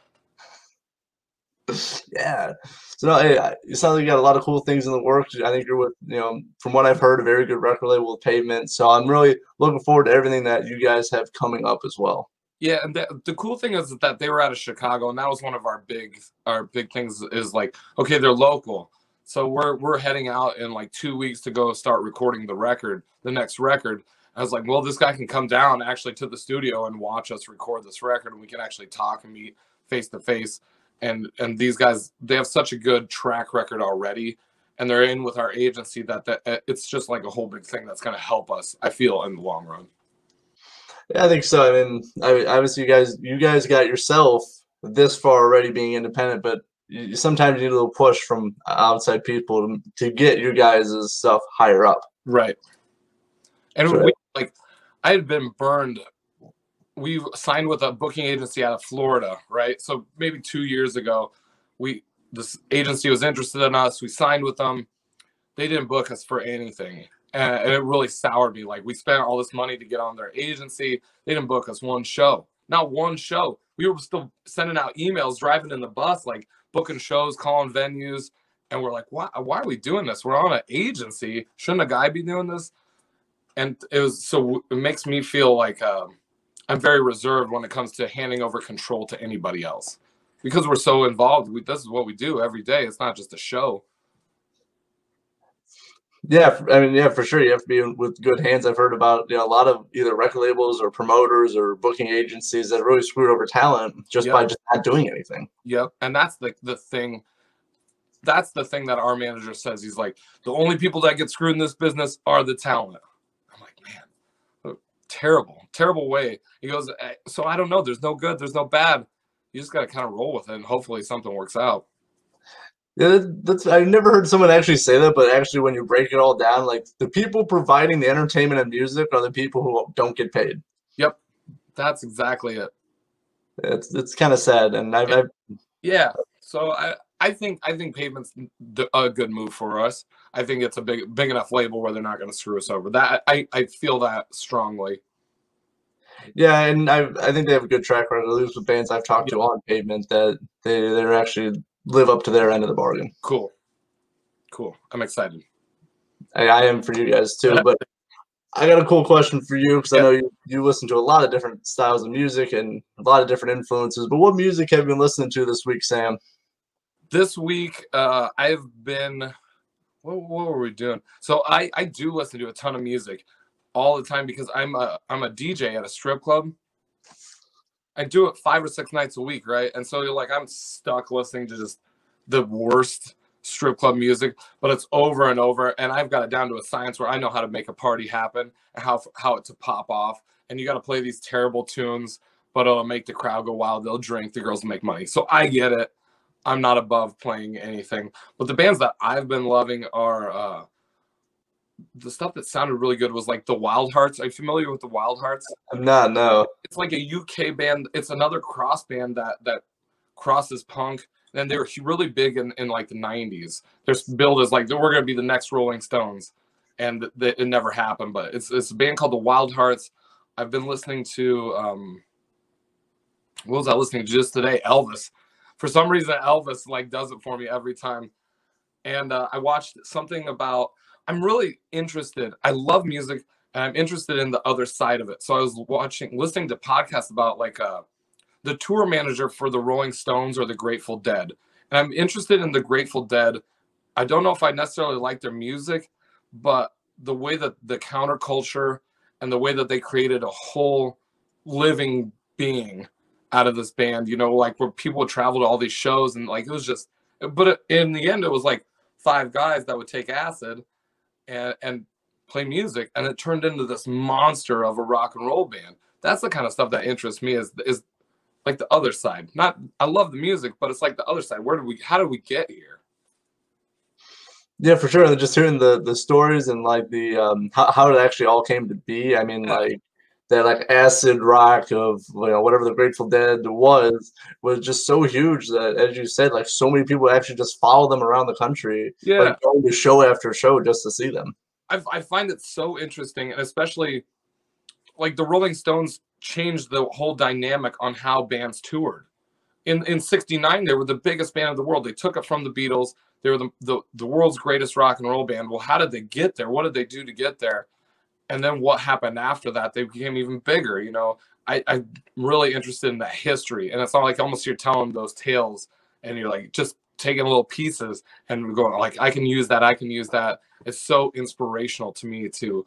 [LAUGHS] Yeah. So no, hey, it sounds like you got a lot of cool things in the works. I think you're with, you know, from what I've heard, a very good record label with Pavement. So I'm really looking forward to everything that you guys have coming up as well. Yeah, and the, the cool thing is that they were out of Chicago, and that was one of our big our big things is like, okay, they're local, so we're we're heading out in like two weeks to go start recording the record, the next record. I was like, well, this guy can come down actually to the studio and watch us record this record, and we can actually talk and meet face to face. And and these guys, they have such a good track record already, and they're in with our agency that that uh, it's just like a whole big thing that's going to help us. I feel in the long run. Yeah, I think so. I mean, I, obviously, you guys, you guys got yourself this far already being independent, but you, sometimes you need a little push from outside people to, to get you guys' stuff higher up. Right. And Sure. we, like, I had been burned. We signed with a booking agency out of Florida, right? So maybe two years ago, we this agency was interested in us. We signed with them. They didn't book us for anything, and, and it really soured me. Like we spent all this money to get on their agency. They didn't book us one show, not one show. We were still sending out emails, driving in the bus, like booking shows, calling venues, and we're like, why? Why are we doing this? We're on an agency. Shouldn't a guy be doing this? and it was so it makes me feel like um, I'm very reserved when it comes to handing over control to anybody else because we're so involved. We, this is what we do every day. It's not just a show. Yeah, I mean, yeah, for sure. You have to be in with good hands. I've heard about you know a lot of either record labels or promoters or booking agencies that really screwed over talent just Yeah. by just not doing anything. Yep. And that's the the thing. That's the thing that our manager says. He's like, the only people that get screwed in this business are the talent. I'm like, man, uh, terrible, terrible way. He goes, "Eh, so I don't know. There's no good. There's no bad. You just got to kind of roll with it, and hopefully something works out. Yeah, that's I've never heard someone actually say that, but actually, when you break it all down, like the people providing the entertainment and music are the people who don't get paid. Yep, that's exactly it. It's it's kind of sad, and I've, I've Yeah. So I I think I think pavement's a good move for us. I think it's a big big enough label where they're not going to screw us over. That I I feel that strongly. yeah, and I I think they have a good track record, at least with bands I've talked to on Pavement, that they they're actually live up to their end of the bargain. Cool. Cool. I'm excited. I, I am for you guys too, but I got a cool question for you because I know you, you listen to a lot of different styles of music and a lot of different influences. But what music have you been listening to this week, Sam? this week uh i've been what, what were we doing? So i i do listen to a ton of music all the time because i'm a i'm a dj at a strip club. I do it five or six nights a week right? And so you're like i'm stuck listening to just the worst strip club music but it's over and over and i've got it down to a science where i know how to make a party happen and how how it to pop off. And you got to play these terrible tunes but it'll make the crowd go wild. They'll drink the girls will make money. So i get it I'm not above playing anything. But the bands that I've been loving are uh the stuff that sounded really good was like the Wild Hearts. Are you familiar with the Wild Hearts? I'm not. No. It's like a UK band. It's another cross band that that crosses punk. And they were really big in, in like the 90s. They're billed as like we're gonna be the next Rolling Stones, and th- it never happened. But it's it's a band called the Wild Hearts. I've been listening to um, what was I listening to just today? Elvis. For some reason, Elvis like does it for me every time. And uh, I watched something about. I'm really interested. I love music, and I'm interested in the other side of it. So I was watching, listening to podcasts about like uh, the tour manager for the Rolling Stones or the Grateful Dead. And I'm interested in the Grateful Dead. I don't know if I necessarily like their music, but the way that the counterculture and the way that they created a whole living being out of this band, you know, like where people would travel to all these shows and like it was just, but in the end, it was like five guys that would take acid and, and play music and it turned into this monster of a rock and roll band. That's the kind of stuff that interests me is, is like the other side. Not, I love the music, but it's like the other side. Where did we, how did we get here? Yeah, for sure. And just hearing the the stories and like the um how, how it actually all came to be. I mean, like that like acid rock of you know whatever the Grateful Dead was was just so huge that as you said, like so many people actually just follow them around the country, Yeah. like going to show after show just to see them. I, I find it so interesting, and especially like the Rolling Stones changed the whole dynamic on how bands toured. In in '69, they were the biggest band in the world. They took it from the Beatles. They were the, the the world's greatest rock and roll band. Well, how did they get there? What did they do to get there? And then what happened after that? They became even bigger. You know, I, I'm really interested in that history, and it's not like almost you're telling those tales, and you're like just taking little pieces and going like, I can use that. I can use that it's so inspirational to me to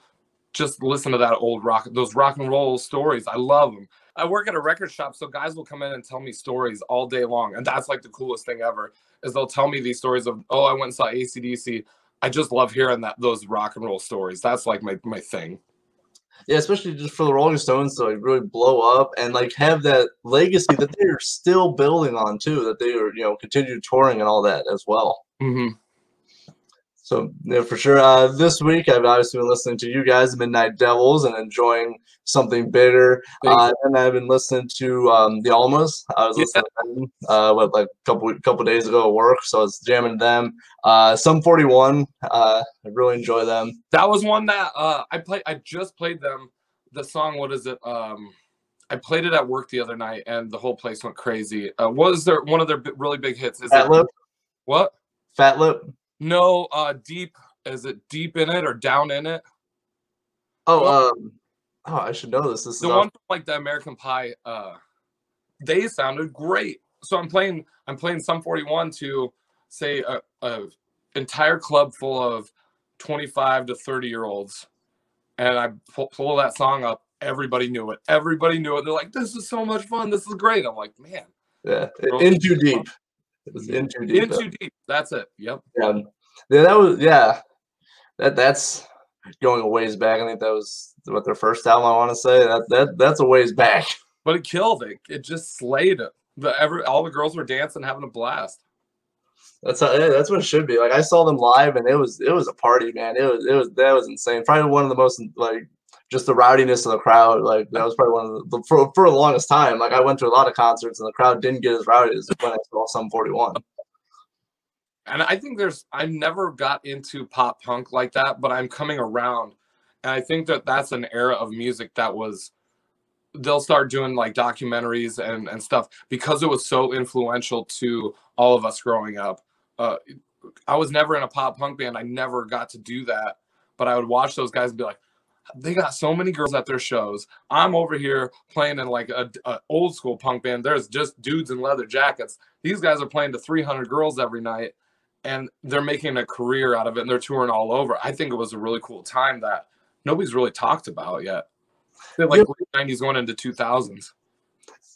just listen to that old rock those rock and roll stories i love them i work at a record shop so guys will come in and tell me stories all day long and that's like the coolest thing ever is they'll tell me these stories of oh i went and saw AC/DC i just love hearing that those rock and roll stories. That's like my, my thing. Yeah, especially just for the Rolling Stones to like really blow up and like have that legacy that they're still building on too, that they are, you know, continue touring and all that as well. hmm So yeah, for sure. Uh, this week I've obviously been listening to you guys, Midnight Devils, and enjoying something bigger. Thank Uh, and I've been listening to um, the Almas. I was Yeah. listening to them uh, what like a couple couple days ago at work, so I was jamming them. Uh, Sum Forty One. Uh, I really enjoy them. that was one that uh i played i just played them the song what is it um i played it at work the other night and the whole place went crazy uh what is their one of their bi- really big hits is Fat it Lip. what Fat Lip. No, uh deep is it deep in it or down in it? Oh, um, oh, I should know this. This is The off- one from like the American Pie, uh they sounded great. So I'm playing I'm playing Sum 41 to say a, a entire club full of 25 to 30 year olds, and I pull, pull that song up. Everybody knew it. Everybody knew it. They're like, "This is so much fun. This is great." I'm like, "Man, Yeah, in too deep. It was in too deep. in too deep." That's it. Yep. Yeah, yeah, that was yeah. That that's going a ways back. I think that was what their first album. I want to say that that that's a ways back. [LAUGHS] But it killed it. It just slayed it. The every all the girls were dancing, having a blast. That's how, yeah, that's what it should be. Like I saw them live, and it was it was a party, man. It was it was that was insane. Probably one of the most like just the rowdiness of the crowd. Like that was probably one of the for for the longest time. Like I went to a lot of concerts, and the crowd didn't get as rowdy as when I saw Sum forty one. And I think there's I never got into pop punk like that, but I'm coming around, and I think that that's an era of music that was they'll start doing like documentaries and and stuff because it was so influential to all of us growing up. Uh, I was never in a pop punk band. I never got to do that, but I would watch those guys and be like, they got so many girls at their shows. I'm over here playing in like a, a old school punk band. There's just dudes in leather jackets. These guys are playing to 300 girls every night, and they're making a career out of it. And they're touring all over. I think it was a really cool time that nobody's really talked about yet. They're like Yeah. late 90s going into 2000s.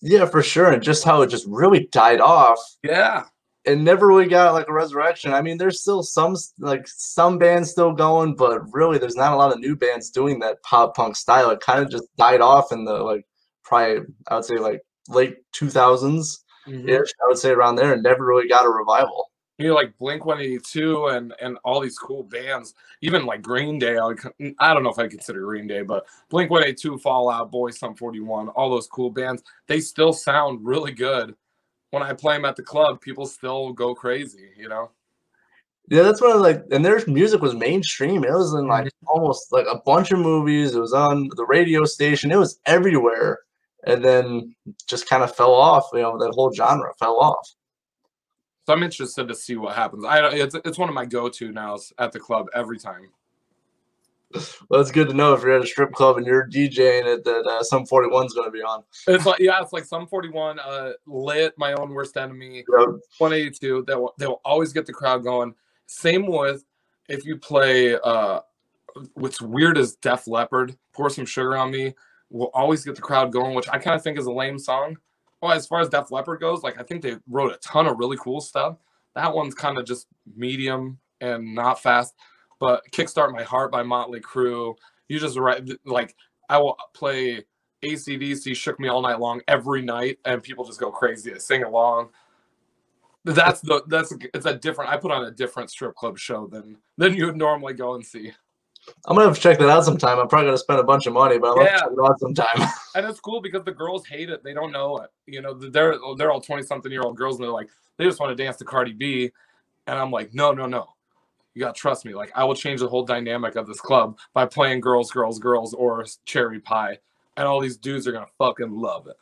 Yeah, for sure. And just how it just really died off Yeah. And never really got like a resurrection. I mean, there's still some like some bands still going, but really there's not a lot of new bands doing that pop punk style. It kind of just died off in the like probably I would say like late 2000s Mhm. ish. I would say around there, and never really got a revival. you know, like Blink 182 and and all these cool bands, even like Green Day. I, I don't know if I consider Green Day, but Blink 182, Fall Out Boy, Sum 41, all those cool bands, they still sound really good. When I play them at the club, people still go crazy, you know? Yeah, that's one of like, and their music was mainstream. It was in like Mm-hmm. almost like a bunch of movies. It was on the radio station. It was everywhere, and then just kind of fell off. You know, that whole genre fell off. So I'm interested to see what happens. I it's it's one of my go-to nows at the club every time. Well, it's good to know if you're at a strip club and you're DJing it that uh, Sum 41 is going to be on. It's like yeah, it's like Sum 41, uh, lit, my own worst enemy, know, 182 they will they will always get the crowd going. Same with if you play uh what's weird is Def Leppard pour some sugar on me will always get the crowd going which i kind of think is a lame song. Well as far as Def Leppard goes like i think they wrote a ton of really cool stuff. That one's kind of just medium and not fast but kickstart my heart by motley crue you just write like i will play AC/DC shook me all night long every night and people just go crazy they sing along that's the that's it's a different. I put on a different strip club show than than you would normally go and see, I'm going to have to check that out sometime. I'm probably to spend a bunch of money, but I'll Yeah. to check it out sometime. [LAUGHS] and it's cool because the girls hate it. They don't know it. You know, they're they're all twenty something year old girls, and they're like they just want to dance to Cardi B, and I'm like, no, no, no, you got to trust me. Like I will change the whole dynamic of this club by playing girls, girls, girls, or Cherry Pie, and all these dudes are gonna fucking love it.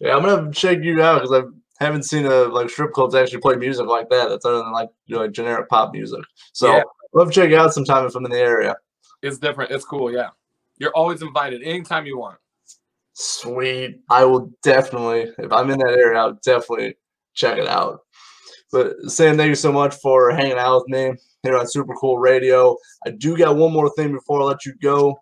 yeah, I'm going to check you out because I haven't seen a like strip clubs actually play music like that. That's other than like you know, like generic pop music. So Yeah. To check it out sometime if I'm in the area. It's different. It's cool. Yeah, you're always invited anytime you want. Sweet. I will definitely, if I'm in that area, I'll definitely check it out. But Sam, thank you so much for hanging out with me here on Super Cool Radio. I do got one more thing before I let you go.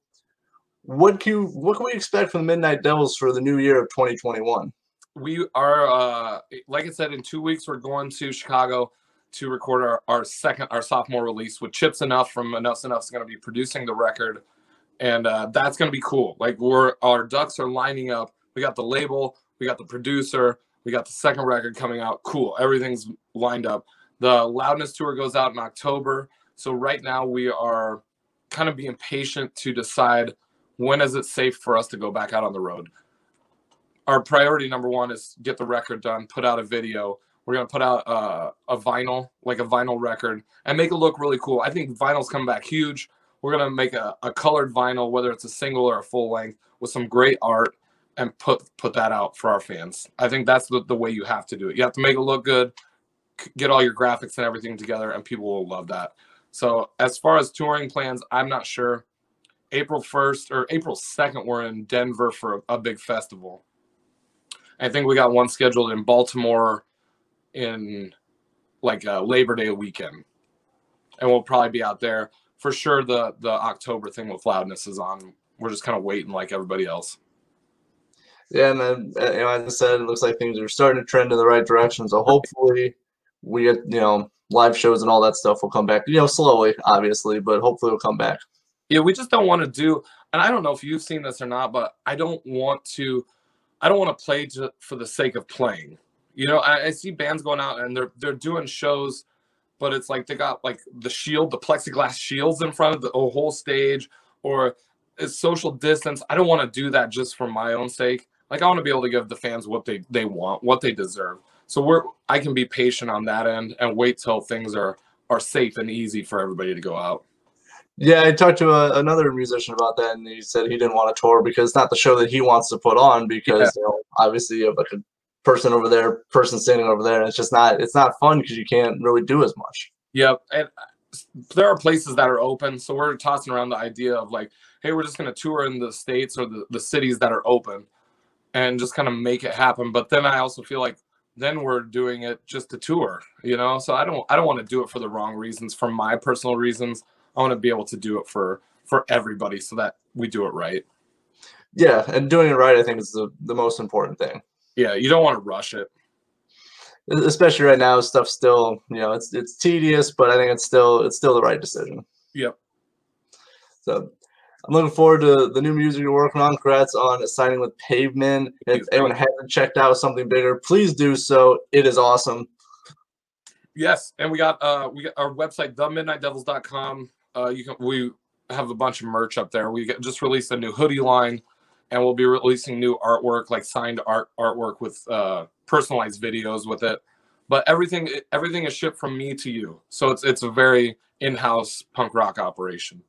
What can you, what can we expect from the Midnight Devils for the new year of 2021? we are uh like i said in two weeks we're going to chicago to record our, our second our sophomore release with Chip Z'Nuff from Enuff Z'Nuff is going to be producing the record and uh that's going to be cool like we're our ducks are lining up we got the label we got the producer we got the second record coming out cool everything's lined up the loudness tour goes out in october so right now we are kind of being patient to decide when is it safe for us to go back out on the road our priority number one is get the record done, put out a video. We're gonna put out uh, a vinyl, like a vinyl record, and make it look really cool. I think vinyl's coming back huge. We're gonna make a, a colored vinyl, whether it's a single or a full length, with some great art, and put put that out for our fans. I think that's the, the way you have to do it. You have to make it look good, get all your graphics and everything together, and people will love that. So as far as touring plans, I'm not sure. April 1st or April 2nd, we're in Denver for a, a big festival. I think we got one scheduled in Baltimore in like uh, Labor Day weekend. and we'll probably be out there for sure. The the October thing with loudness is on. We're just kind of waiting like everybody else. Yeah, and then uh, you know, as I said, it looks like things are starting to trend in the right direction. So hopefully, we you know live shows and all that stuff will come back. You know, slowly, obviously, but hopefully, it'll come back. Yeah, we just don't want to do, and I don't know if you've seen this or not, but I don't want to, I don't want to play to, for the sake of playing. You know, I, I see bands going out and they're they're doing shows, but it's like they got like the shield, the plexiglass shields in front of the whole stage, or it's social distance. I don't want to do that just for my own sake. Like I want to be able to give the fans what they they want, what they deserve. So we're I can be patient on that end and wait till things are are safe and easy for everybody to go out. Yeah, I talked to a, another musician about that, and he said he didn't want to tour because not the show that he wants to put on. Because Yeah. you know, obviously, you have like a person over there, person standing over there, and it's just not it's not fun because you can't really do as much. Yep. And uh, there are places that are open. So we're tossing around the idea of like, hey, we're just going to tour in the states or the, the cities that are open and just kind of make it happen. But then I also feel like then we're doing it just to tour, you know? So I don't I don't want to do it for the wrong reasons, for my personal reasons. I want to be able to do it for for everybody so that we do it right. Yeah, and doing it right, I think, is the, the most important thing. Yeah, you don't want to rush it. Especially right now, stuff still, you know, it's it's tedious, but I think it's still it's still the right decision. Yep. So I'm looking forward to the new music you're working on. Congrats on signing with Pavement. If anyone hasn't checked out something bigger, please do so. It is awesome. Yes, and we got uh we got our website themidnightdevils.com. Uh you can we have a bunch of merch up there. We just released a new hoodie line and we'll be releasing new artwork like signed art artwork with uh personalized videos with it. But everything everything is shipped from me to you. So it's it's a very in-house punk rock operation.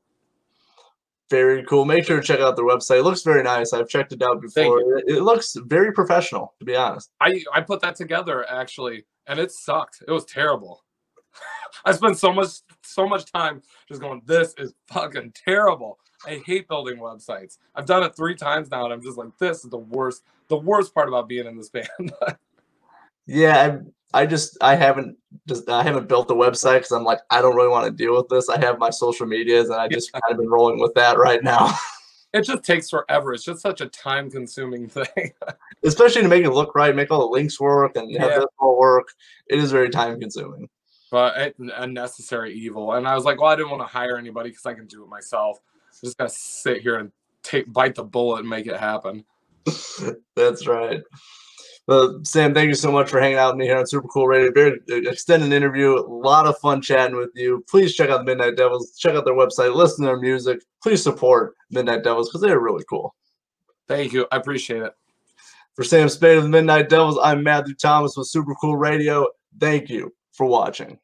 Very cool. Make sure to check out their website. It looks very nice. I've checked it out before. It, it looks very professional, to be honest. I I put that together actually and it sucked. It was terrible. [LAUGHS] I spent so much so much time just going this is fucking terrible. I hate building websites. I've done it 3 times now and I'm just like this is the worst the worst part about being in this band. [LAUGHS] Yeah, I, just I haven't just I haven't built a website because I'm like I don't really want to deal with this. I have my social medias and I just kind of been rolling with that right now. [LAUGHS] it just takes forever. It's just such a time consuming [LAUGHS] thing. Especially to make it look right, make all the links work and have Yeah. this all work. It is very time consuming. but it, a necessary evil. And I was like, well, I didn't want to hire anybody because I can do it myself. I'm just gotta sit here and take bite the bullet and make it happen. [LAUGHS] That's right. Well, Sam, thank you so much for hanging out with me here on Super Cool Radio. Very uh, extended interview. A lot of fun chatting with you. Please check out the Midnight Devils. Check out their website. Listen to their music. Please support Midnight Devils because they're really cool. Thank you. I appreciate it. For Sam Spade of the Midnight Devils, I'm Matthew Thomas with Super Cool Radio. Thank you for watching.